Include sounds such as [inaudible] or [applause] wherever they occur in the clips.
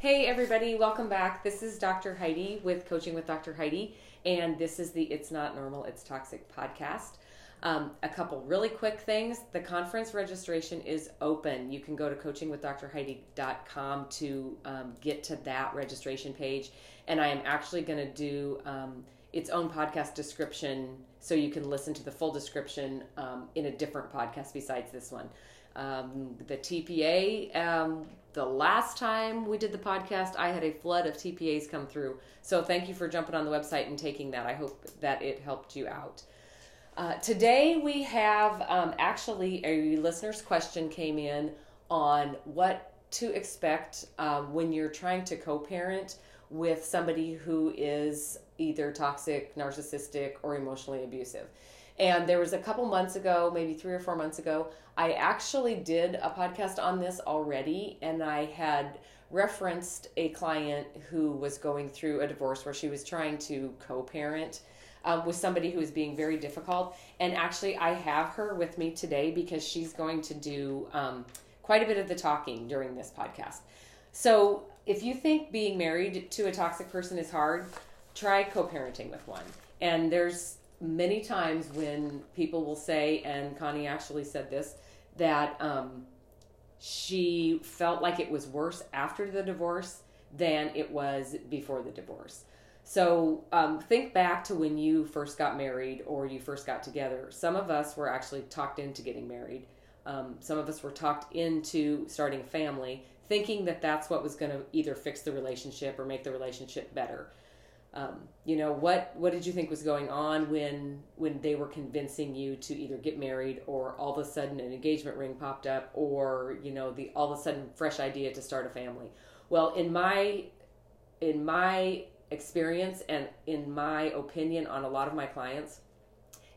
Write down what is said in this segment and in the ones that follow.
Hey, everybody, welcome back. This is Dr. Heidi with Coaching with Dr. Heidi, and this is the It's Not Normal, It's Toxic podcast. Um, a couple really quick things. The conference registration is open. You can go to coachingwithdrheidi.com to um, get to that registration page. And I am actually going to do um, its own podcast description so you can listen to the full description um, in a different podcast besides this one. Um, the TPA, um, the last time we did the podcast, I had a flood of TPAs come through. So thank you for jumping on the website and taking that. I hope that it helped you out. Uh, today we have um, actually a listener's question came in on what to expect um, when you're trying to co-parent with somebody who is either toxic, narcissistic, or emotionally abusive. And there was a couple months ago, maybe three or four months ago, I actually did a podcast on this already, and I had referenced a client who was going through a divorce where she was trying to co parent. Um, with somebody who is being very difficult. And actually, I have her with me today because she's going to do um, quite a bit of the talking during this podcast. So, if you think being married to a toxic person is hard, try co parenting with one. And there's many times when people will say, and Connie actually said this, that um, she felt like it was worse after the divorce than it was before the divorce. So um, think back to when you first got married or you first got together. Some of us were actually talked into getting married. Um, some of us were talked into starting a family, thinking that that's what was going to either fix the relationship or make the relationship better um, you know what what did you think was going on when when they were convincing you to either get married or all of a sudden an engagement ring popped up or you know the all of a sudden fresh idea to start a family? Well in my in my experience and in my opinion on a lot of my clients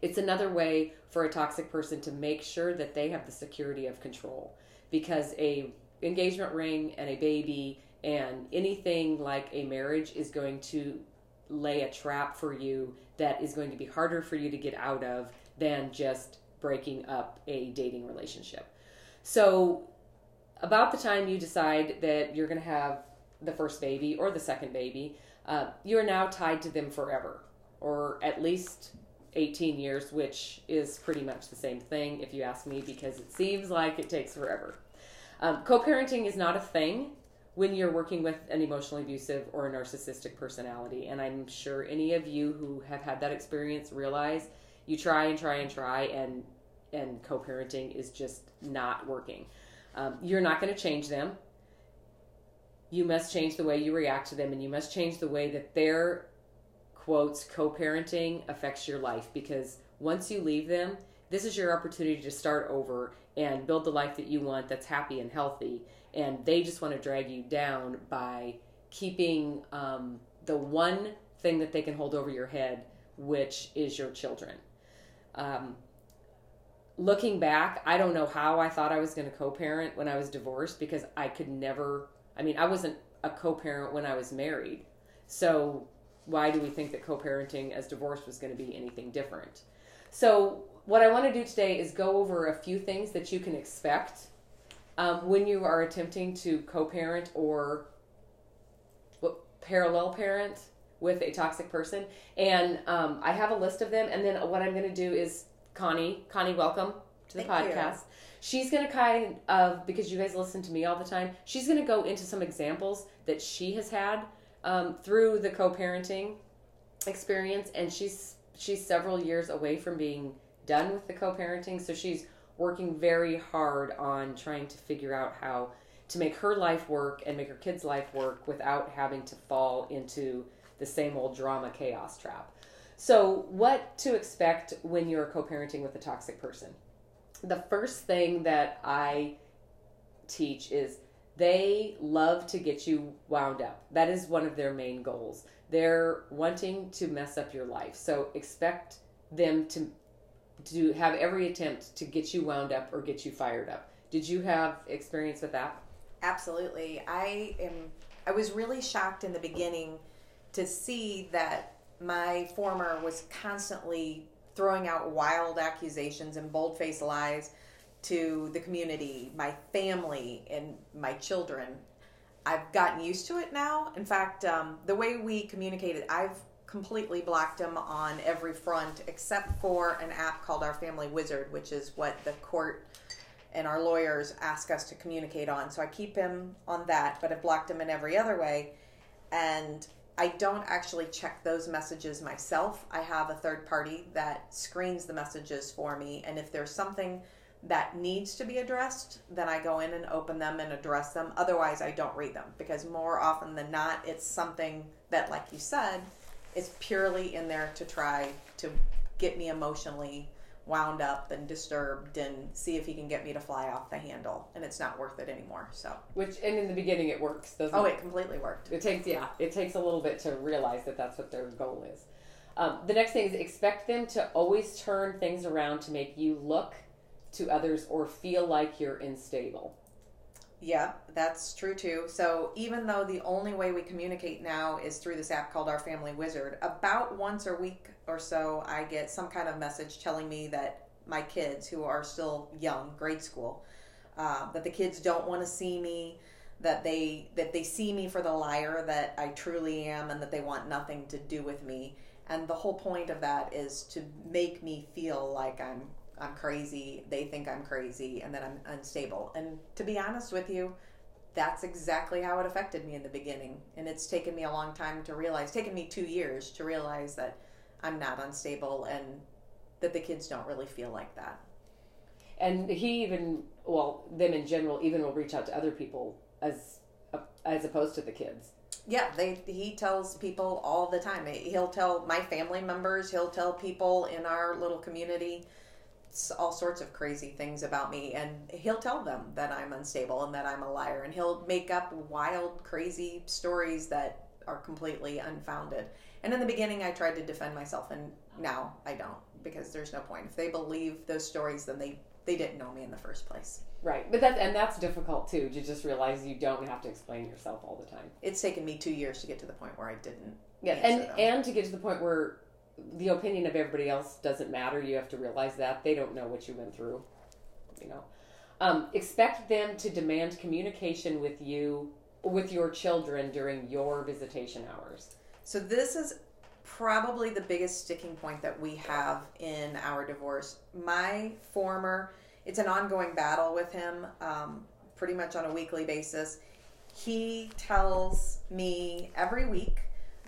it's another way for a toxic person to make sure that they have the security of control. Because a engagement ring and a baby and anything like a marriage is going to lay a trap for you that is going to be harder for you to get out of than just breaking up a dating relationship. So, about the time you decide that you're going to have the first baby or the second baby, uh, you are now tied to them forever, or at least 18 years, which is pretty much the same thing if you ask me, because it seems like it takes forever. Um, Co parenting is not a thing when you're working with an emotionally abusive or a narcissistic personality. And I'm sure any of you who have had that experience realize you try and try and try, and and co-parenting is just not working. Um, you're not going to change them. You must change the way you react to them, and you must change the way that their quotes co-parenting affects your life. Because once you leave them, this is your opportunity to start over and build the life that you want that's happy and healthy and they just want to drag you down by keeping um, the one thing that they can hold over your head, which is your children. Um, looking back, I don't know how I thought I was going to co parent when I was divorced because I could never, I mean, I wasn't a co parent when I was married. So why do we think that co parenting as divorced was going to be anything different? So, what I want to do today is go over a few things that you can expect um, when you are attempting to co-parent or parallel parent with a toxic person and um, i have a list of them and then what i'm going to do is connie connie welcome to the Thank podcast you. she's going to kind of because you guys listen to me all the time she's going to go into some examples that she has had um, through the co-parenting experience and she's she's several years away from being done with the co-parenting so she's working very hard on trying to figure out how to make her life work and make her kids' life work without having to fall into the same old drama chaos trap. So, what to expect when you're co parenting with a toxic person? The first thing that I teach is they love to get you wound up. That is one of their main goals. They're wanting to mess up your life. So, expect them to to have every attempt to get you wound up or get you fired up. Did you have experience with that? Absolutely. I am I was really shocked in the beginning to see that my former was constantly throwing out wild accusations and bold-faced lies to the community, my family, and my children. I've gotten used to it now. In fact, um, the way we communicated, I've completely blocked him on every front except for an app called Our Family Wizard, which is what the court and our lawyers ask us to communicate on. So I keep him on that, but I've blocked him in every other way. And I don't actually check those messages myself. I have a third party that screens the messages for me. And if there's something that needs to be addressed, then I go in and open them and address them. Otherwise, I don't read them because more often than not, it's something that, like you said, is purely in there to try to get me emotionally wound up and disturbed and see if he can get me to fly off the handle. And it's not worth it anymore so. Which and in the beginning it works doesn't oh it? it completely worked. It takes yeah it takes a little bit to realize that that's what their goal is. Um, the next thing is expect them to always turn things around to make you look to others or feel like you're unstable yeah, that's true too. So even though the only way we communicate now is through this app called Our Family Wizard, about once a week or so I get some kind of message telling me that my kids, who are still young, grade school, uh, that the kids don't want to see me, that they that they see me for the liar that I truly am, and that they want nothing to do with me. And the whole point of that is to make me feel like I'm I'm crazy, they think I'm crazy, and that I'm unstable. And to be honest with you, that's exactly how it affected me in the beginning. And it's taken me a long time to realize, taken me two years to realize that I'm not unstable and that the kids don't really feel like that. And he even, well, them in general, even will reach out to other people as as opposed to the kids. Yeah, they he tells people all the time. He'll tell my family members. He'll tell people in our little community all sorts of crazy things about me and he'll tell them that I'm unstable and that I'm a liar and he'll make up wild crazy stories that are completely unfounded. And in the beginning I tried to defend myself and now I don't because there's no point. If they believe those stories then they they didn't know me in the first place. Right. But that's and that's difficult too to just realize you don't have to explain yourself all the time. It's taken me 2 years to get to the point where I didn't. Yeah, and them. and to get to the point where the opinion of everybody else doesn't matter. You have to realize that they don't know what you went through. You know, um, expect them to demand communication with you with your children during your visitation hours. So this is probably the biggest sticking point that we have in our divorce. My former, it's an ongoing battle with him, um, pretty much on a weekly basis. He tells me every week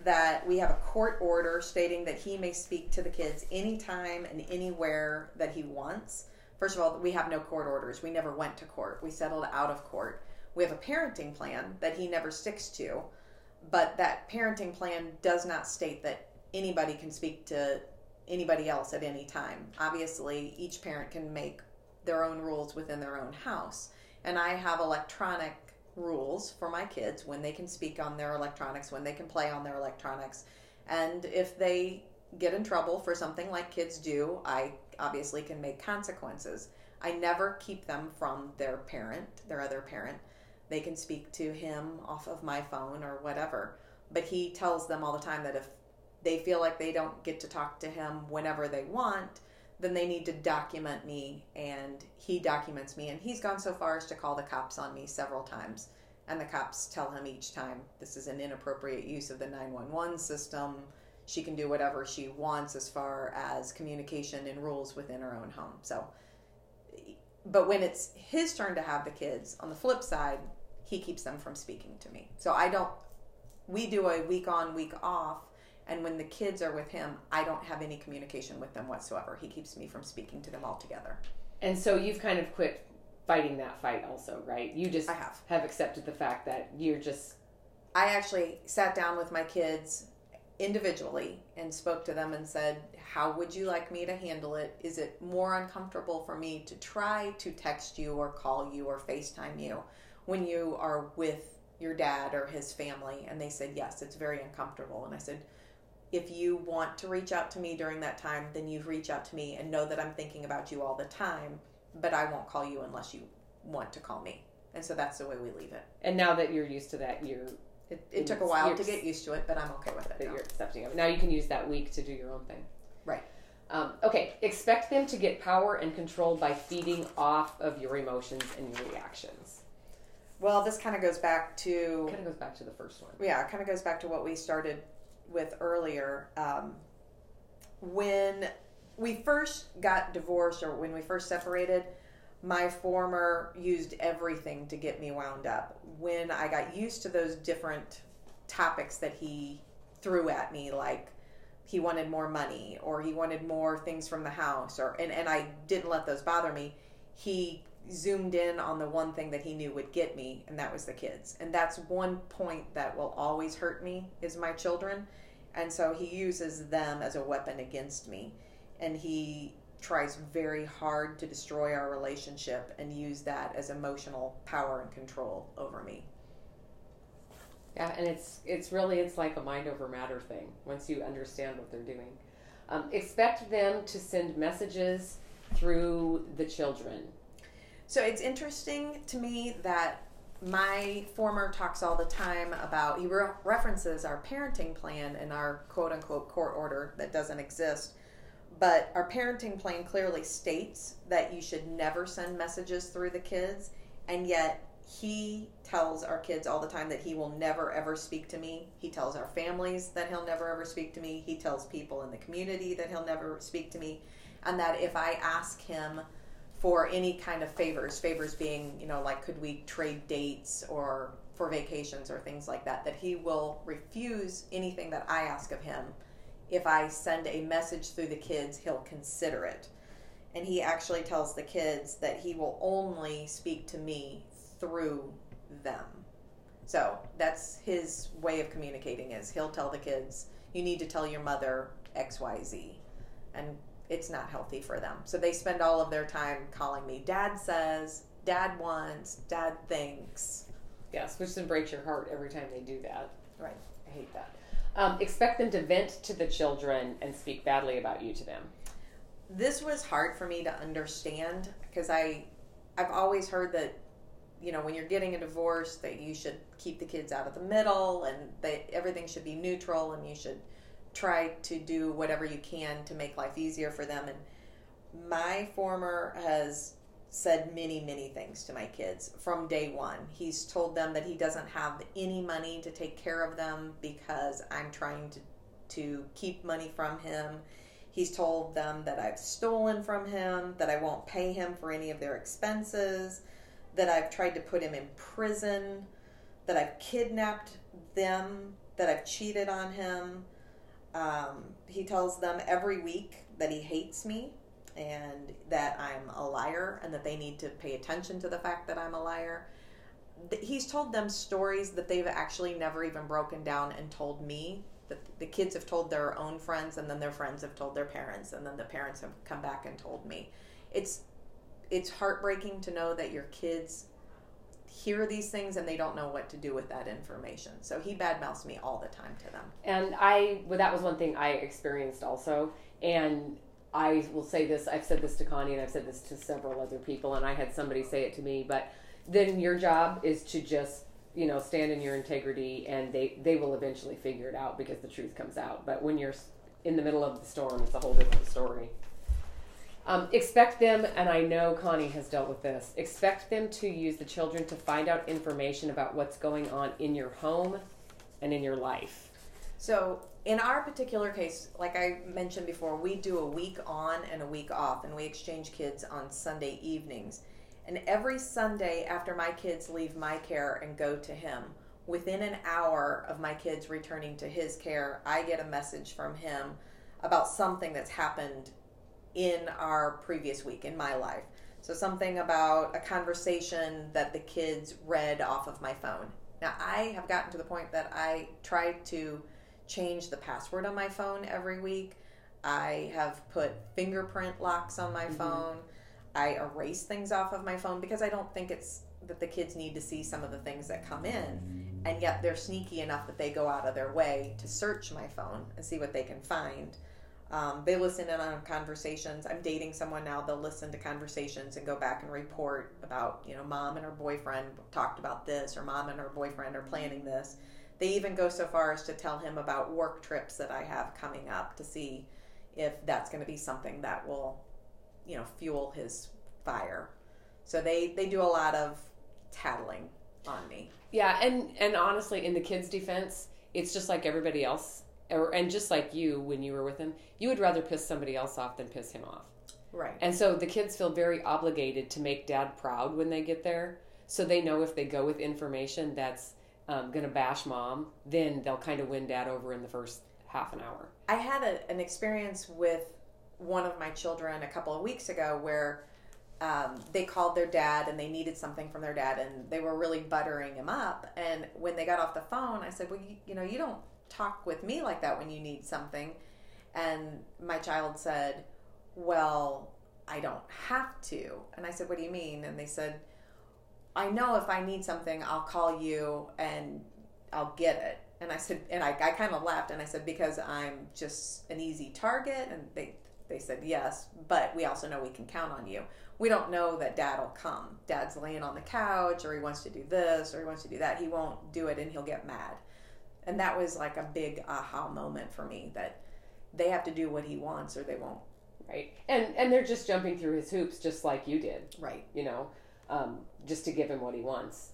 that we have a court order stating that he may speak to the kids anytime and anywhere that he wants. First of all, we have no court orders. We never went to court. We settled out of court. We have a parenting plan that he never sticks to, but that parenting plan does not state that anybody can speak to anybody else at any time. Obviously, each parent can make their own rules within their own house. And I have electronic rules for my kids when they can speak on their electronics, when they can play on their electronics. And if they get in trouble for something like kids do, I obviously can make consequences. I never keep them from their parent, their other parent. They can speak to him off of my phone or whatever. But he tells them all the time that if they feel like they don't get to talk to him whenever they want, then they need to document me and he documents me. And he's gone so far as to call the cops on me several times. And the cops tell him each time this is an inappropriate use of the 911 system. She can do whatever she wants as far as communication and rules within her own home. So but when it's his turn to have the kids on the flip side he keeps them from speaking to me. So i don't we do a week on week off and when the kids are with him, I don't have any communication with them whatsoever. He keeps me from speaking to them altogether. And so you've kind of quit fighting that fight also, right? You just I have. have accepted the fact that you're just I actually sat down with my kids individually and spoke to them and said, How would you like me to handle it? Is it more uncomfortable for me to try to text you or call you or FaceTime you when you are with your dad or his family? And they said, Yes, it's very uncomfortable. And I said, if you want to reach out to me during that time, then you've reached out to me and know that I'm thinking about you all the time, but I won't call you unless you want to call me. And so that's the way we leave it. And now that you're used to that, you're. It, it took a while to get used to it, but I'm okay with it. That now. you're accepting of it. Now you can use that week to do your own thing. Right. Um, okay, expect them to get power and control by feeding off of your emotions and your reactions. Well, this kind of goes back to Kind of goes back to the first one. yeah, it kind of goes back to what we started with earlier. Um, when we first got divorced or when we first separated, my former used everything to get me wound up. When I got used to those different topics that he threw at me, like he wanted more money or he wanted more things from the house, or and, and I didn't let those bother me, he zoomed in on the one thing that he knew would get me, and that was the kids. And that's one point that will always hurt me is my children. And so he uses them as a weapon against me. And he tries very hard to destroy our relationship and use that as emotional power and control over me. Yeah, and it's it's really it's like a mind over matter thing. Once you understand what they're doing, um, expect them to send messages through the children. So it's interesting to me that my former talks all the time about, he re- references our parenting plan and our quote unquote court order that doesn't exist. But our parenting plan clearly states that you should never send messages through the kids. And yet he tells our kids all the time that he will never ever speak to me. He tells our families that he'll never ever speak to me. He tells people in the community that he'll never speak to me. And that if I ask him, for any kind of favors favors being you know like could we trade dates or for vacations or things like that that he will refuse anything that i ask of him. If i send a message through the kids he'll consider it. And he actually tells the kids that he will only speak to me through them. So that's his way of communicating is he'll tell the kids you need to tell your mother xyz and it's not healthy for them. So they spend all of their time calling me dad says, dad wants, dad thinks. Yes, which then breaks your heart every time they do that. Right. I hate that. Um, expect them to vent to the children and speak badly about you to them. This was hard for me to understand because I I've always heard that you know when you're getting a divorce that you should keep the kids out of the middle and that everything should be neutral and you should try to do whatever you can to make life easier for them. And my former has said many, many things to my kids from day one. He's told them that he doesn't have any money to take care of them because I'm trying to, to keep money from him. He's told them that I've stolen from him, that I won't pay him for any of their expenses, that I've tried to put him in prison, that I've kidnapped them, that I've cheated on him um, he tells them every week that he hates me and that I'm a liar and that they need to pay attention to the fact that I'm a liar. He's told them stories that they've actually never even broken down and told me. That the kids have told their own friends, and then their friends have told their parents, and then the parents have come back and told me. It's it's heartbreaking to know that your kids hear these things and they don't know what to do with that information. So he badmouths me all the time to them. And I, well, that was one thing I experienced also. And I will say this I've said this to Connie and I've said this to several other people, and I had somebody say it to me. But then your job is to just, you know, stand in your integrity and they, they will eventually figure it out because the truth comes out. But when you're in the middle of the storm, it's a whole different story. Um, expect them, and I know Connie has dealt with this, expect them to use the children to find out information about what's going on in your home and in your life. So, in our particular case, like I mentioned before, we do a week on and a week off, and we exchange kids on Sunday evenings. And every Sunday after my kids leave my care and go to him, within an hour of my kids returning to his care, I get a message from him about something that's happened in our previous week in my life. So, something about a conversation that the kids read off of my phone. Now, I have gotten to the point that I try to change the password on my phone every week. I have put fingerprint locks on my mm-hmm. phone. I erase things off of my phone because I don't think it's that the kids need to see some of the things that come in. And yet they're sneaky enough that they go out of their way to search my phone and see what they can find. Um, they listen in on conversations. I'm dating someone now. They'll listen to conversations and go back and report about, you know, mom and her boyfriend talked about this, or mom and her boyfriend are planning this. They even go so far as to tell him about work trips that I have coming up to see if that's going to be something that will, you know, fuel his fire. So they they do a lot of tattling. on me. Yeah, and and honestly, in the kids' defense, it's just like everybody else, or, and just like you when you were with him, you would rather piss somebody else off than piss him off. Right. And so the kids feel very obligated to make dad proud when they get there. So they know if they go with information that's um, going to bash mom, then they'll kind of win dad over in the first half an hour. I had a, an experience with one of my children a couple of weeks ago where um, they called their dad and they needed something from their dad and they were really buttering him up. And when they got off the phone, I said, Well, you, you know, you don't talk with me like that when you need something. And my child said, Well, I don't have to. And I said, What do you mean? And they said, I know if I need something, I'll call you and I'll get it. And I said, and I, I kind of laughed and I said, because I'm just an easy target. And they, they said, yes, but we also know we can count on you. We don't know that dad will come. Dad's laying on the couch or he wants to do this or he wants to do that. He won't do it and he'll get mad. And that was like a big aha moment for me that they have to do what he wants or they won't. Right. And and they're just jumping through his hoops just like you did. Right. You know, um, just to give him what he wants.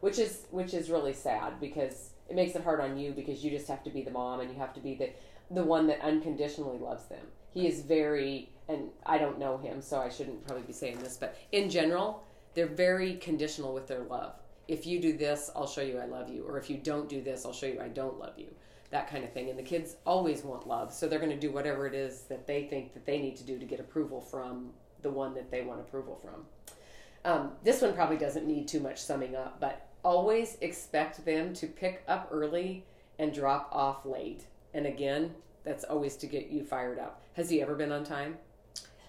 Which is which is really sad because it makes it hard on you because you just have to be the mom and you have to be the the one that unconditionally loves them. He is very and I don't know him, so I shouldn't probably be saying this, but in general, they're very conditional with their love. If you do this, I'll show you I love you, or if you don't do this, I'll show you I don't love you. That kind of thing. And the kids always want love, so they're going to do whatever it is that they think that they need to do to get approval from the one that they want approval from. Um, this one probably doesn't need too much summing up, but always expect them to pick up early and drop off late. And again, that's always to get you fired up. Has he ever been on time?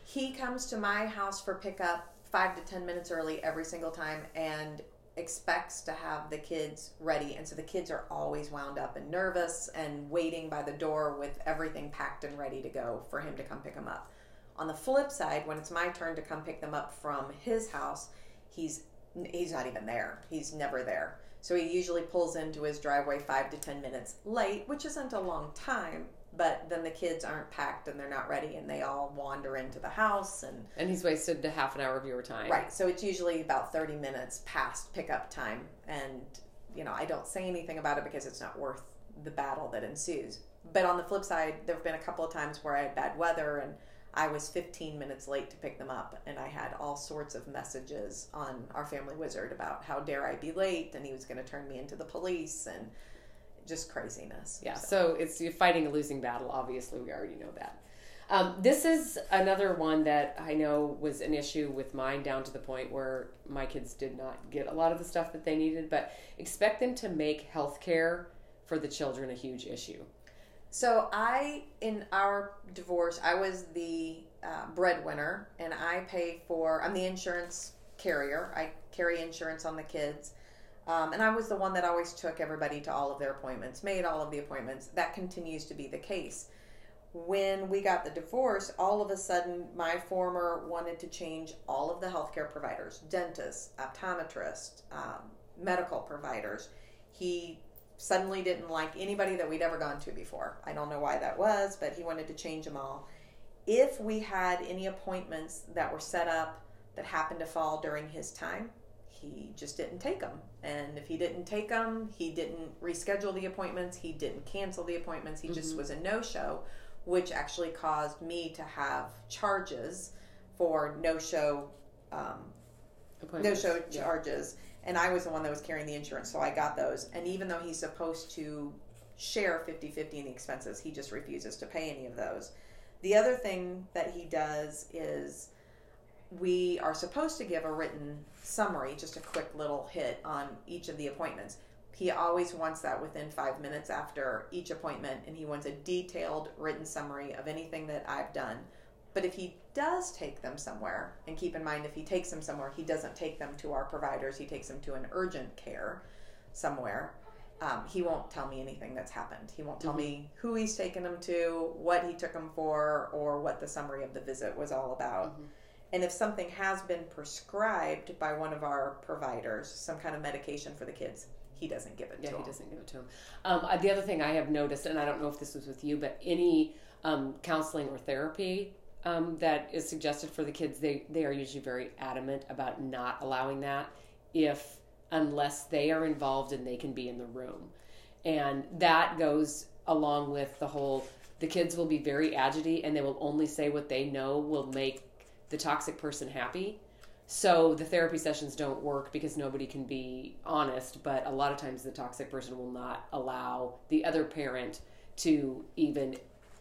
He comes to my house for pickup five to ten minutes early every single time and expects to have the kids ready. And so the kids are always wound up and nervous and waiting by the door with everything packed and ready to go for him to come pick them up. On the flip side, when it's my turn to come pick them up from his house, he's he's not even there. He's never there. So he usually pulls into his driveway five to ten minutes late, which isn't a long time. But then the kids aren't packed and they're not ready, and they all wander into the house and And he's wasted a half an hour of your time. right. So it's usually about thirty minutes past pickup time, and you know I don't say anything about it because it's not worth the battle that ensues. But on the flip side, there have been a couple of times where I had bad weather and I was 15 minutes late to pick them up, and I had all sorts of messages on our family wizard about how dare I be late, and he was going to turn me into the police, and just craziness. Yeah, so it's you're fighting a losing battle. Obviously, we already know that. Um, this is another one that I know was an issue with mine down to the point where my kids did not get a lot of the stuff that they needed, but expect them to make health care for the children a huge issue. So I, in our divorce, I was the uh, breadwinner, and I pay for. I'm the insurance carrier. I carry insurance on the kids, um, and I was the one that always took everybody to all of their appointments, made all of the appointments. That continues to be the case. When we got the divorce, all of a sudden, my former wanted to change all of the healthcare providers, dentists, optometrists, um, medical providers. He suddenly didn't like anybody that we'd ever gone to before. I don't know why that was, but he wanted to change them all. If we had any appointments that were set up that happened to fall during his time, he just didn't take them. And if he didn't take them, he didn't reschedule the appointments, he didn't cancel the appointments, he just was a no show, which actually caused me to have charges for no show. Um, no show Yeah. charges and i was the one that was carrying the insurance so i got those and even though he's supposed to share 50-50 in the expenses he just refuses to pay any of those the other thing that he does is we are supposed to give a written summary just a quick little hit on each of the appointments he always wants that within five minutes after each appointment and he wants a detailed written summary of anything that i've done but if he does take them somewhere, and keep in mind if he takes them somewhere, he doesn't take them to our providers, he takes them to an urgent care somewhere. Um, he won't tell me anything that's happened. He won't tell me who he's taken them to, what he took them for, or what the summary of the visit was all about. And if something has been prescribed by one of our providers, some kind of medication for the kids, he doesn't give it Yeah, to he them. doesn't give it to him. Um, uh, the other thing I have noticed, and I don't know if this was with you, but any um, counseling or therapy um, that is suggested for the kids, they they are usually very adamant about not allowing that if unless they are involved and they can be in the room. And that goes along with the whole the kids will be very agitated and they will only say what they know will make the toxic person happy. So the therapy sessions don't work because nobody can be honest, but a lot of times the toxic person will not allow the other parent to even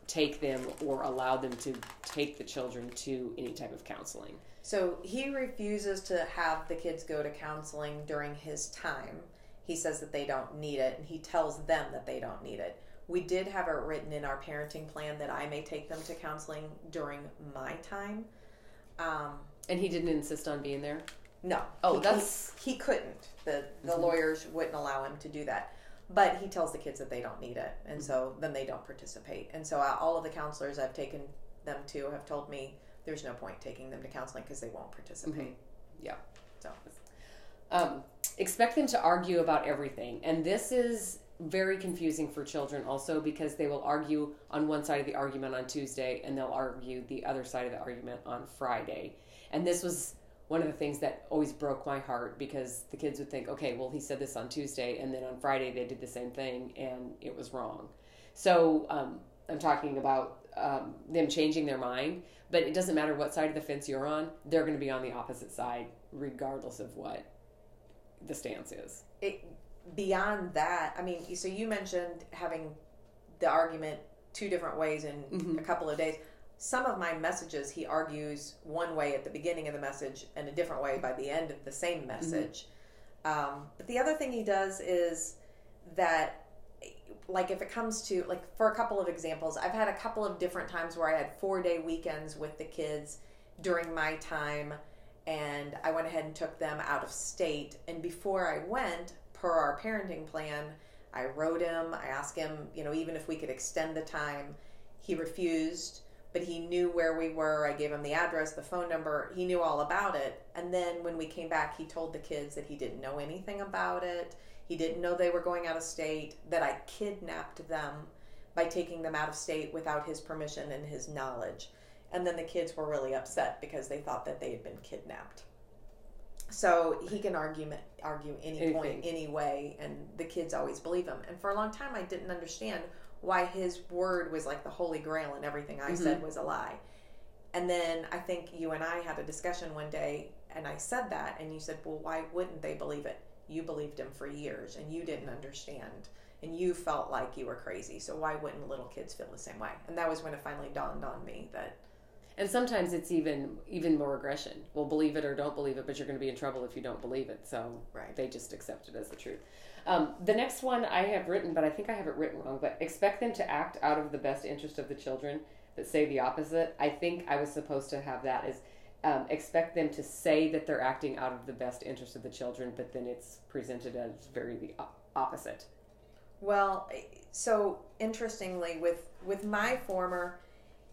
take them or allow them to take the children to any type of counseling. So he refuses to have the kids go to counseling during his time. He says that they don't need it, and he tells them that they don't need it. We did have it written in our parenting plan that I may take them to counseling during my time. Um, and he didn't insist on being there. No. Oh, he, that's he, he couldn't. The the Mhm. lawyers wouldn't allow him to do that. But he tells the kids that they don't need it, and Mm-hmm. so then they don't participate. And so uh, all of the counselors I've taken them to have told me there's no point taking them to counseling because they won't participate. Yeah. So um, expect them to argue about everything. And this is very confusing for children also because they will argue on one side of the argument on Tuesday and they'll argue the other side of the argument on Friday. And this was one of the things that always broke my heart because the kids would think, okay, well, he said this on Tuesday, and then on Friday they did the same thing and it was wrong. So um, I'm talking about um, them changing their mind, but it doesn't matter what side of the fence you're on, they're going to be on the opposite side regardless of what the stance is. it, beyond that, I mean, so you mentioned having the argument two different ways in Mhm. a couple of days. Some of my messages, he argues one way at the beginning of the message and a different way by the end of the same message. Um, but the other thing he does is that, like, if it comes to, like, for a couple of examples, I've had a couple of different times where I had four day weekends with the kids during my time and I went ahead and took them out of state. And before I went, per our parenting plan, I wrote him. I asked him, you know, even if we could extend the time. He refused, but he knew where we were. I gave him the address, the phone number. He knew all about it. And then when we came back, he told the kids that he didn't know anything about it. He didn't know they were going out of state, that I kidnapped them by taking them out of state without his permission and his knowledge. And then the kids were really upset because they thought that they had been kidnapped. So he can argue argue any point, any way, and the kids always believe him. And for a long time, I didn't understand why his word was like the holy grail, and everything I mm-hmm. said was a lie. And then I think you and I had a discussion one day, and I said that, and you said, "Well, why wouldn't they believe it? You believed him for years, and you didn't understand, and you felt like you were crazy. So why wouldn't little kids feel the same way?" And that was when it finally dawned on me that And sometimes it's even even more aggression. Well, believe it or don't believe it, but you're going to be in trouble if you don't believe it. So Right. they just accept it as the truth. Um, the next one I have written, but I think I have it written wrong. But expect them to act out of the best interest of the children, but say the opposite. I think I was supposed to have that as um, expect them to say that they're acting out of the best interest of the children, but then it's presented as very the opposite. Well, so interestingly, with with my former,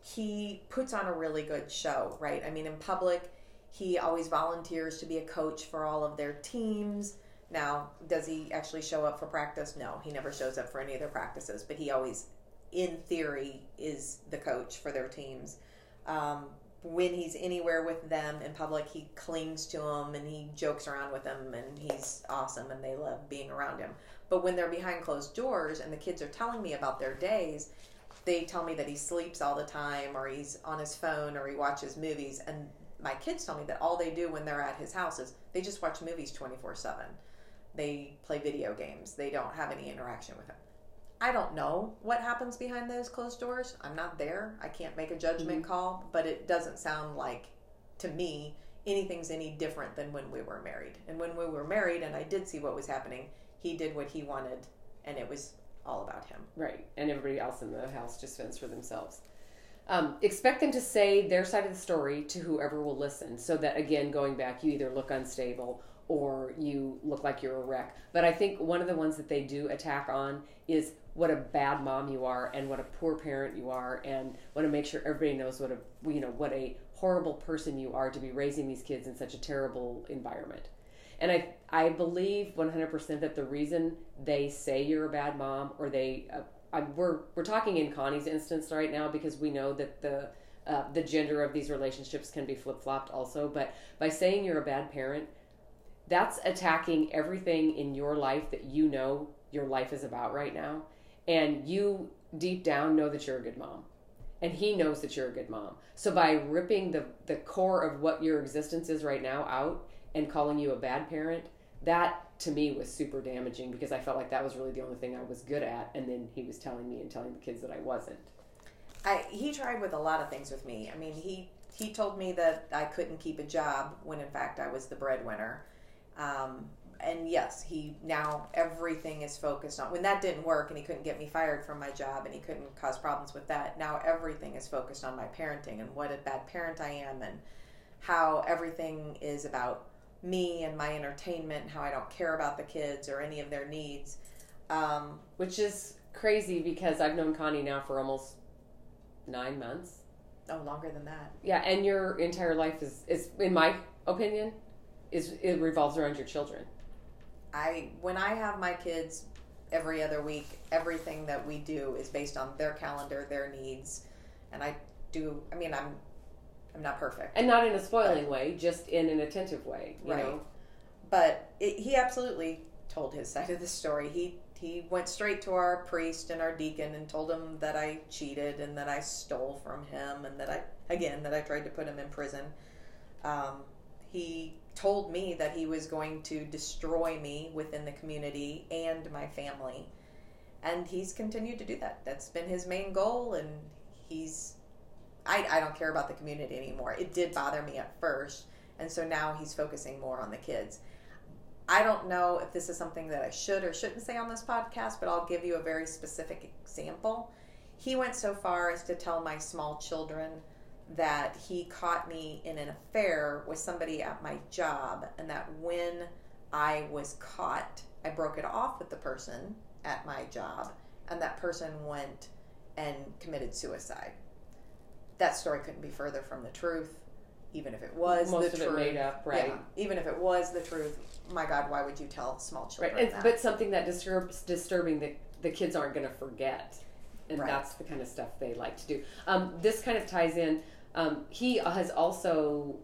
he puts on a really good show, right? I mean, in public, he always volunteers to be a coach for all of their teams. Now, does he actually show up for practice? No, he never shows up for any of their practices, but he always, in theory, is the coach for their teams. Um, when he's anywhere with them in public, he clings to them and he jokes around with them, and he's awesome, and they love being around him. But when they're behind closed doors and the kids are telling me about their days, they tell me that he sleeps all the time or he's on his phone or he watches movies. And my kids tell me that all they do when they're at his house is they just watch movies 24 7. They play video games, they don't have any interaction with him. I don't know what happens behind those closed doors. I'm not there. I can't make a judgment mm-hmm. call, but it doesn't sound like to me anything's any different than when we were married. And when we were married and I did see what was happening, he did what he wanted and it was all about him. Right, and everybody else in the house just fends for themselves. Um, expect them to say their side of the story to whoever will listen, so that again, going back, you either look unstable or you look like you're a wreck. But I think one of the ones that they do attack on is what a bad mom you are and what a poor parent you are, and want to make sure everybody knows what a you know what a horrible person you are to be raising these kids in such a terrible environment. And I, I believe 100% that the reason they say you're a bad mom or they, uh, I, we're, we're talking in Connie's instance right now because we know that the, uh, the gender of these relationships can be flip flopped also. But by saying you're a bad parent, that's attacking everything in your life that you know your life is about right now. And you deep down know that you're a good mom. And he knows that you're a good mom. So by ripping the, the core of what your existence is right now out and calling you a bad parent, that to me was super damaging because I felt like that was really the only thing I was good at. And then he was telling me and telling the kids that I wasn't. I, he tried with a lot of things with me. I mean, he he told me that I couldn't keep a job when in fact I was the breadwinner. Um, and yes, he now everything is focused on when that didn't work and he couldn't get me fired from my job and he couldn't cause problems with that. Now everything is focused on my parenting and what a bad parent I am and how everything is about me and my entertainment and how I don't care about the kids or any of their needs. Um, Which is crazy because I've known Connie now for almost nine months. oh, longer than that. Yeah, and your entire life is, is in my opinion, is it revolves around your children. I when I have my kids every other week, everything that we do is based on their calendar, their needs, and I do. I mean, I'm I'm not perfect, And not in a spoiling way, just in an attentive way, you Right. know. but it, he absolutely told his side of the story. He he went straight to our priest and our deacon and told him that I cheated and that I stole from him and that I again that I tried to put him in prison. Um, he told me that he was going to destroy me within the community and my family, and he's continued to do that. That's been his main goal, and he's. I, I don't care about the community anymore. It did bother me at first, and so now he's focusing more on the kids. I don't know if this is something that I should or shouldn't say on this podcast, but I'll give you a very specific example. He went so far as to tell my small children that he caught me in an affair with somebody at my job, and that when I was caught, I broke it off with the person at my job, and that person went and committed suicide. That story couldn't be further from the truth, even if it was Most the of truth. it made up, right? Yeah, even if it was the truth, my God, why would you tell small children Right. That? but something that disturbs disturbing that the kids aren't going to forget. And Right. that's the kind of stuff they like to do. Um, this kind of ties in. Um, he has also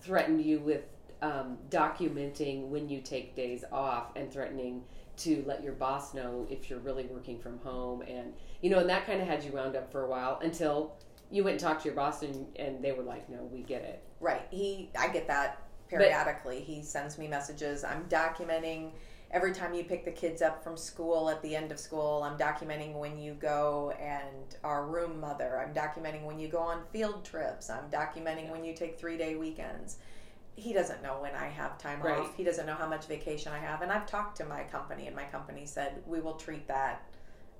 threatened you with um, documenting when you take days off and threatening to let your boss know if you're really working from home. And, you know, and that kind of had you wound up for a while until you went and talked to your boss and, and they were like, no, we get it. Right. He I get that periodically. he sends me messages. I'm documenting every time you pick the kids up from school at the end of school. I'm documenting when you go and are room mother. I'm documenting when you go on field trips. I'm documenting when you take 3-day weekends. He doesn't know when I have time Right. off. He doesn't know how much vacation I have. And I've talked to my company and my company said, "We will treat that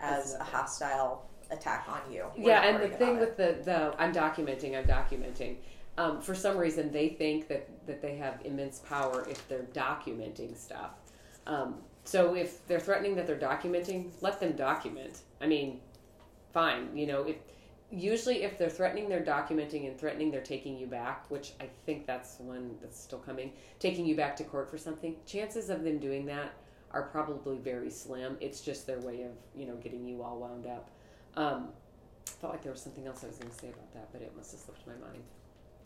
As a hostile attack on you." We're yeah, and the thing with the, the I'm documenting, I'm documenting. Um, for some reason, they think that, that they have immense power if they're documenting stuff. Um, so if they're threatening that they're documenting, let them document. I mean, fine. You know, if usually if they're threatening they're documenting and threatening they're taking you back, which I think that's one that's still coming, taking you back to court for something. Chances of them doing that are probably very slim. It's just their way of you know getting you all wound up. Um, I felt like there was something else I was going to say about that, but it must have slipped my mind.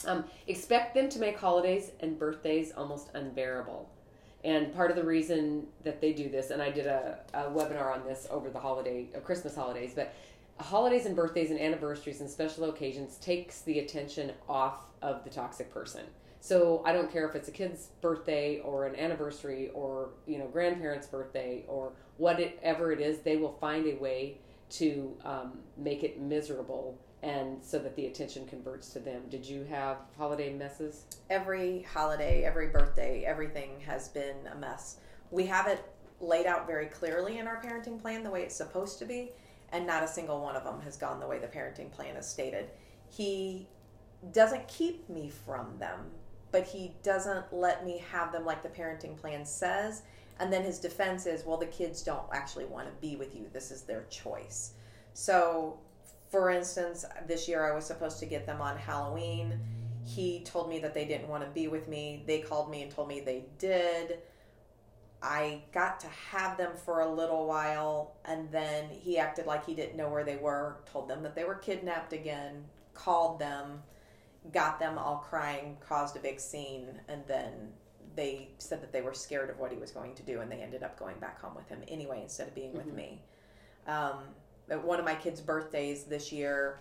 Um, expect them to make holidays and birthdays almost unbearable. And part of the reason that they do this, and I did a, a webinar on this over the holiday, uh, Christmas holidays, but holidays and birthdays and anniversaries and special occasions takes the attention off of the toxic person. So I don't care if it's a kid's birthday or an anniversary or you know grandparents' birthday or whatever it is, they will find a way to um, make it miserable and so that the attention converts to them. Did you have holiday messes? every holiday, every birthday, everything has been a mess. We have it laid out very clearly in our parenting plan the way it's supposed to be, and not a single one of them has gone the way the parenting plan is stated. He doesn't keep me from them, but he doesn't let me have them like the parenting plan says. And then his defense is, well, the kids don't actually want to be with you. This is their choice. So, for instance, this year I was supposed to get them on Halloween he told me that they didn't want to be with me. They called me and told me they did. I got to have them for a little while, and then he acted like he didn't know where they were, told them that they were kidnapped again, called them, got them all crying, caused a big scene, and then they said that they were scared of what he was going to do, and they ended up going back home with him anyway instead of being with Mhm. me. Um, at one of my kids' birthdays this year,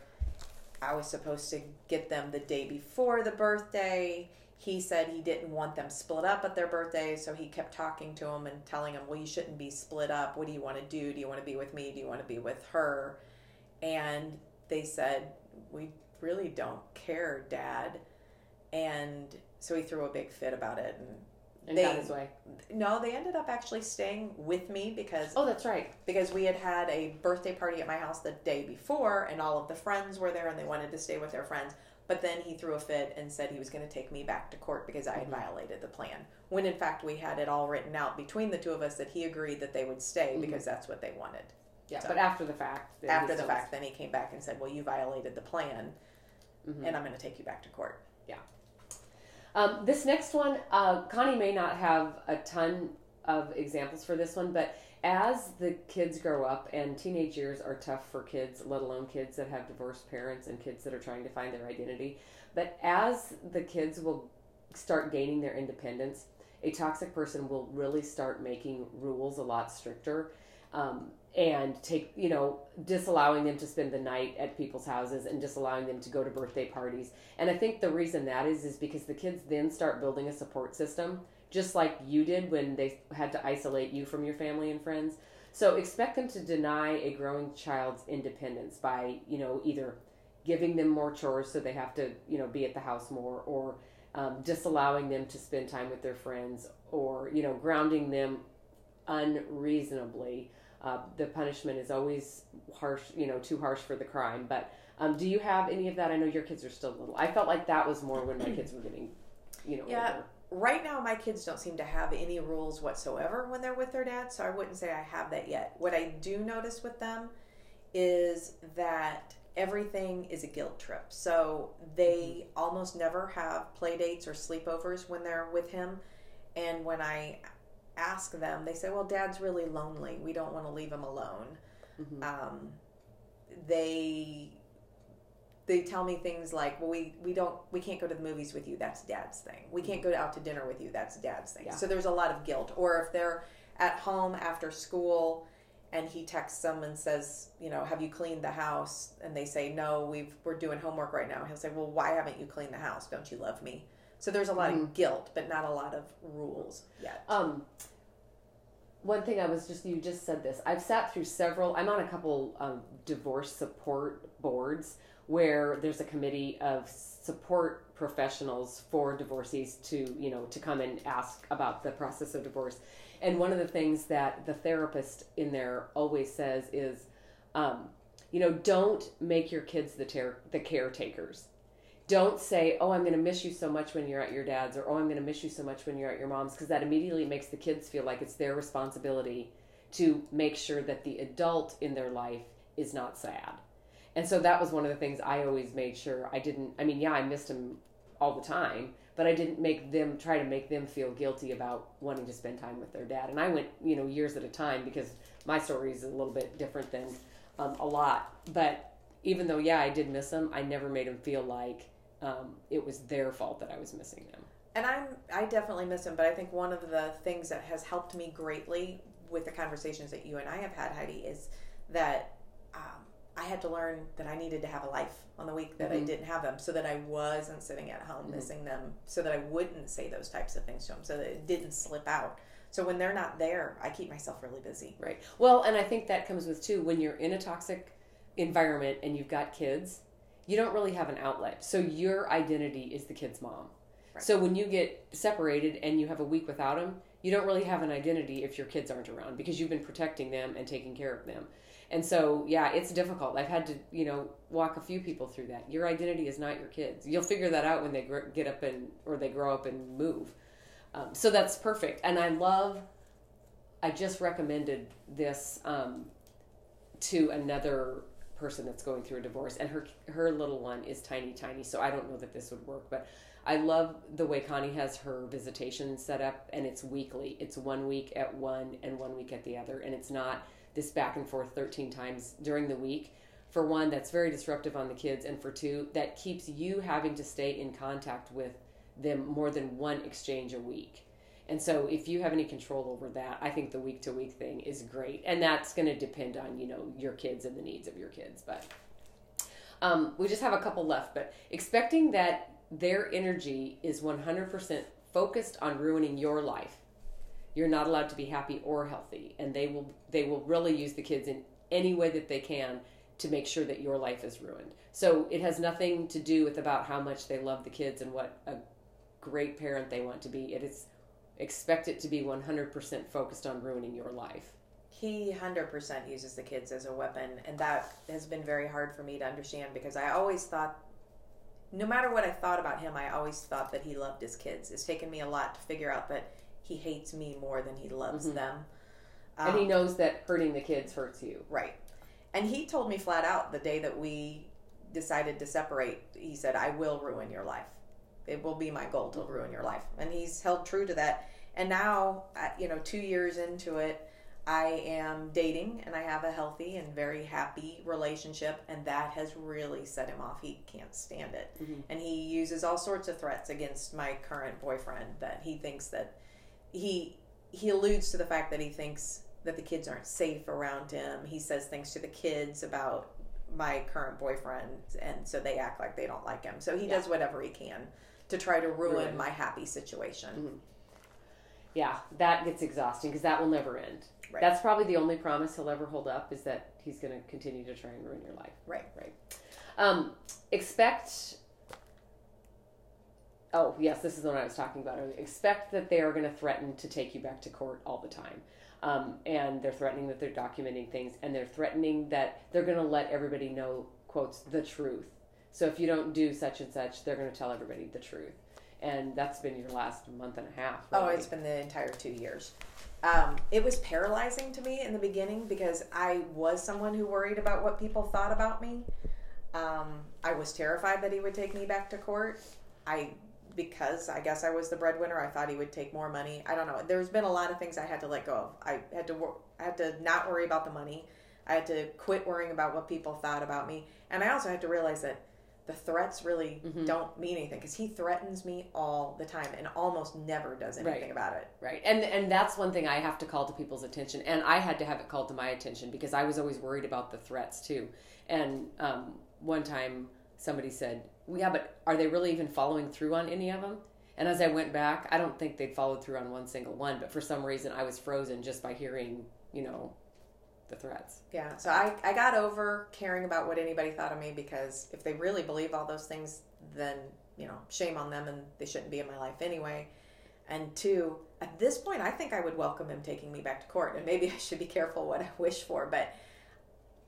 I was supposed to get them the day before the birthday. He said he didn't want them split up at their birthday, so he kept talking to them and telling them, "Well, you shouldn't be split up. What do you want to do? Do you want to be with me? Do you want to be with her?" And they said, "We really don't care, Dad." And so he threw a big fit about it, and And They- got his way. no, they ended up actually staying with me because Oh, that's right. because we had had a birthday party at my house the day before and all of the friends were there and they wanted to stay with their friends but then he threw a fit and said he was going to take me back to court because i had Mhm. violated the plan when in fact we had it all written out between the two of us that he agreed that they would stay Mhm. because that's what they wanted Yeah, So- but after the fact. after the fact then he came back and said well you violated the plan Mhm. and i'm going to take you back to court Um, this next one, uh, Connie may not have a ton of examples for this one, but as the kids grow up, and teenage years are tough for kids, let alone kids that have divorced parents and kids that are trying to find their identity. But as the kids will start gaining their independence, a toxic person will really start making rules a lot stricter. Um, and take you know disallowing them to spend the night at people's houses and disallowing them to go to birthday parties and I think the reason that is is because the kids then start building a support system, just like you did when they had to isolate you from your family and friends. So expect them to deny a growing child's independence by, you know, either giving them more chores so they have to, you know, be at the house more, or um, disallowing them to spend time with their friends, or you know, grounding them unreasonably. Uh, the punishment is always harsh, you know, too harsh for the crime, but um, do you have any of that? I know your kids are still little. I felt like that was more when my kids were getting, you know, Yeah. older. right now my kids don't seem to have any rules whatsoever when they're with their dad so i wouldn't say i have that yet what i do notice with them is that everything is a guilt trip so they almost never have play dates or sleepovers when they're with him and when i ask them they say well dad's really lonely we don't want to leave him alone Mhm. um, they they tell me things like, "Well, we we don't we can't go to the movies with you. That's Dad's thing. We can't go out to dinner with you. That's Dad's thing." Yeah. So there's a lot of guilt. Or if they're at home after school and he texts them and says, "You know, have you cleaned the house?" and they say, "No, we've we're doing homework right now." He'll say, "Well, why haven't you cleaned the house? Don't you love me?" So there's a lot of guilt, but not a lot of rules yet. Um, one thing I was just you just said this. I've sat through several. I'm on a couple um, divorce support boards where there's a committee of support professionals for divorcees to you know to come and ask about the process of divorce. And one of the things that the therapist in there always says is, um, you know, don't make your kids the ter- the caretakers don't say, "Oh, I'm going to miss you so much when you're at your dad's," or "Oh, I'm going to miss you so much when you're at your mom's," because that immediately makes the kids feel like it's their responsibility to make sure that the adult in their life is not sad. And so that was one of the things I always made sure I didn't. I mean, yeah, I missed him all the time, but I didn't make them try to make them feel guilty about wanting to spend time with their dad. And I went, you know, years at a time because my story is a little bit different than um, a lot. But even though, yeah, I did miss him, I never made him feel like um, it was their fault that I was missing them. and I'm I definitely miss them, but I think one of the things that has helped me greatly with the conversations that you and I have had, Heidi, is that um, I had to learn that I needed to have a life on the week that I Mhm. didn't have them, so that I wasn't sitting at home Mhm. missing them, so that I wouldn't say those types of things to them, so that it didn't slip out. So when they're not there, I keep myself really busy. Right. Well, and I think that comes with too when you're in a toxic environment and you've got kids, you don't really have an outlet. So your identity is the kid's mom. Right. So when you get separated and you have a week without them, you don't really have an identity if your kids aren't around because you've been protecting them and taking care of them. And so, yeah, it's difficult. I've had to, you know, walk a few people through that. Your identity is not your kids. You'll figure that out when they gr- get up and or they grow up and move. Um, so that's perfect. And I love. I just recommended this um, to another person that's going through a divorce, and her her little one is tiny, tiny. So I don't know that this would work, but I love the way Connie has her visitation set up, and it's weekly. It's one week at one and one week at the other, and it's not this back and forth 13 times during the week. For one, that's very disruptive on the kids, and for two, that keeps you having to stay in contact with them more than one exchange a week. And so if you have any control over that, I think the week to week thing is great. And that's going to depend on, you know, your kids and the needs of your kids. But um, we just have a couple left. But expecting that their energy is 100% focused on ruining your life. You're not allowed to be happy or healthy. And they will, they will really use the kids in any way that they can to make sure that your life is ruined. So it has nothing to do with about how much they love the kids and what a great parent they want to be. It is expect it to be 100% focused on ruining your life. He 100% uses the kids as a weapon, and that has been very hard for me to understand because I always thought, no matter what I thought about him, I always thought that he loved his kids. It's taken me a lot to figure out that he hates me more than he loves mm-hmm. them. Um, and he um, knows that hurting the kids hurts you. Right. And he told me flat out the day that we decided to separate, he said, I will ruin your life it will be my goal to ruin your life. And he's held true to that. And now, you know, two years into it, I am dating and I have a healthy and very happy relationship, and that has really set him off. He can't stand it. Mm-hmm. And he uses all sorts of threats against my current boyfriend that he thinks that he he alludes to the fact that he thinks that the kids aren't safe around him. He says things to the kids about my current boyfriend and so they act like they don't like him. So he yeah. does whatever he can to try to ruin, ruin. my happy situation. Mm-hmm. Yeah, that gets exhausting because that will never end. Right. That's probably the only promise he'll ever hold up is that he's going to continue to try and ruin your life. Right. Right. Um, expect. Oh yes, this is the one I was talking about earlier. Expect that they are going to threaten to take you back to court all the time. Um, and they're threatening that they're documenting things, and they're threatening that they're going to let everybody know, quotes, the truth so if you don't do such and such, they're going to tell everybody the truth. And that's been your last month and a half. Right? Oh, it's been the entire two years. Um, it was paralyzing to me in the beginning because I was someone who worried about what people thought about me. Um, I was terrified that he would take me back to court. I because I guess I was the breadwinner. I thought he would take more money. I don't know. There's been a lot of things I had to let go of. I had to I had to not worry about the money. I had to quit worrying about what people thought about me, and I also had to realize that the threats really mm-hmm. don't mean anything because he threatens me all the time and almost never does anything right. about it. Right. And and that's one thing I have to call to people's attention and I had to have it called to my attention because I was always worried about the threats too. And um, one time somebody said, well, "Yeah, but are they really even following through on any of them?" And as I went back, I don't think they'd followed through on one single one, but for some reason I was frozen just by hearing, you know, the threats. Yeah. So I, I got over caring about what anybody thought of me because if they really believe all those things, then, you know, shame on them and they shouldn't be in my life anyway. And two, at this point, I think I would welcome him taking me back to court. And maybe [laughs] I should be careful what I wish for, but,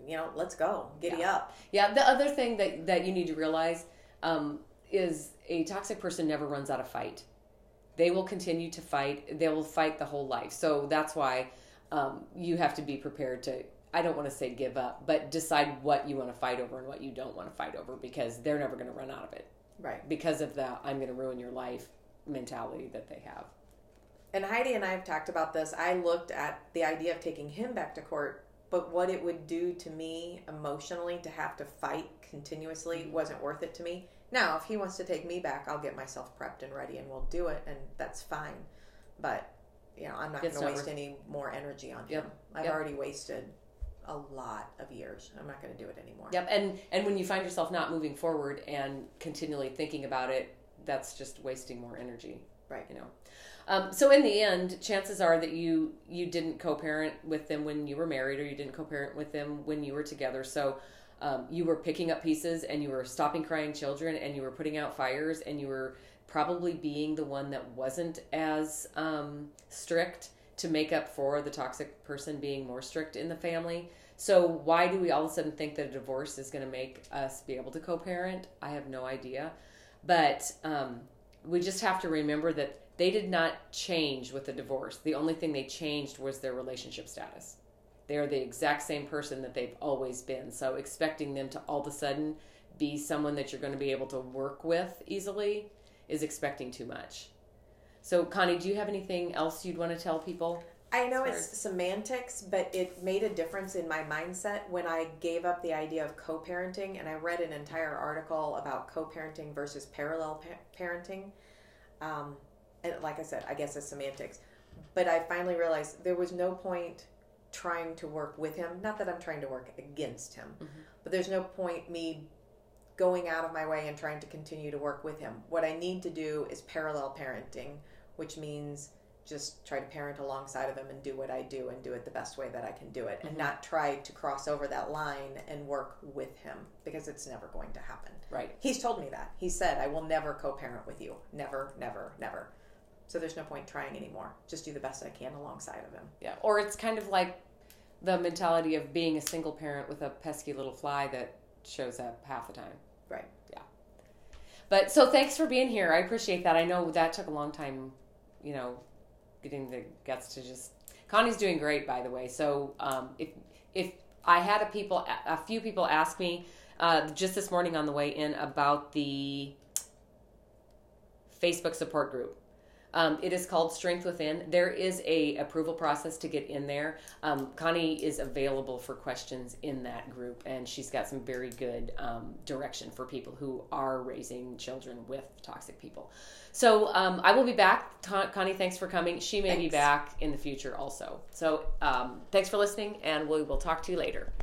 you know, let's go. Giddy yeah. up. Yeah. The other thing that, that you need to realize um, is a toxic person never runs out of fight. They will continue to fight. They will fight the whole life. So that's why um, you have to be prepared to I don't want to say give up, but decide what you want to fight over and what you don't want to fight over because they're never going to run out of it. Right. Because of the I'm going to ruin your life mentality that they have. And Heidi and I have talked about this. I looked at the idea of taking him back to court, but what it would do to me emotionally to have to fight continuously wasn't worth it to me. Now, if he wants to take me back, I'll get myself prepped and ready and we'll do it, and that's fine. But you know, I'm not going to waste any more energy on yep. him. I've yep. already wasted a lot of years. I'm not going to do it anymore. Yep. And and when you find yourself not moving forward and continually thinking about it, that's just wasting more energy. Right. You know. Um, so in the end, chances are that you you didn't co-parent with them when you were married, or you didn't co-parent with them when you were together. So um, you were picking up pieces, and you were stopping crying children, and you were putting out fires, and you were probably being the one that wasn't as um, strict to make up for the toxic person being more strict in the family. So why do we all of a sudden think that a divorce is going to make us be able to co-parent? I have no idea, but um, we just have to remember that they did not change with the divorce. The only thing they changed was their relationship status. They are the exact same person that they've always been. So expecting them to all of a sudden be someone that you're going to be able to work with easily is expecting too much. So, Connie, do you have anything else you'd want to tell people? I know it's semantics, but it made a difference in my mindset when I gave up the idea of co parenting and I read an entire article about co parenting versus parallel pa- parenting. Um, and like I said, I guess it's semantics. But I finally realized there was no point trying to work with him. Not that I'm trying to work against him, Mm-hmm. but there's no point me going out of my way and trying to continue to work with him. What I need to do is parallel parenting, which means just try to parent alongside of him and do what I do and do it the best way that I can do it and mm-hmm. not try to cross over that line and work with him because it's never going to happen. Right. He's told me that. He said, I will never co parent with you. Never, never, never. So there's no point trying anymore. Just do the best I can alongside of him. Yeah. Or it's kind of like the mentality of being a single parent with a pesky little fly that shows up half the time. Right. Yeah. But so thanks for being here. I appreciate that. I know that took a long time, you know, getting the guts to just. Connie's doing great, by the way. So um, if if I had a people a few people ask me uh, just this morning on the way in about the Facebook support group. Um, it is called Strength Within. There is a approval process to get in there. Um, Connie is available for questions in that group, and she's got some very good um, direction for people who are raising children with toxic people. So um, I will be back. Con- Connie, thanks for coming. She may be back in the future also. So um, thanks for listening, and we will talk to you later.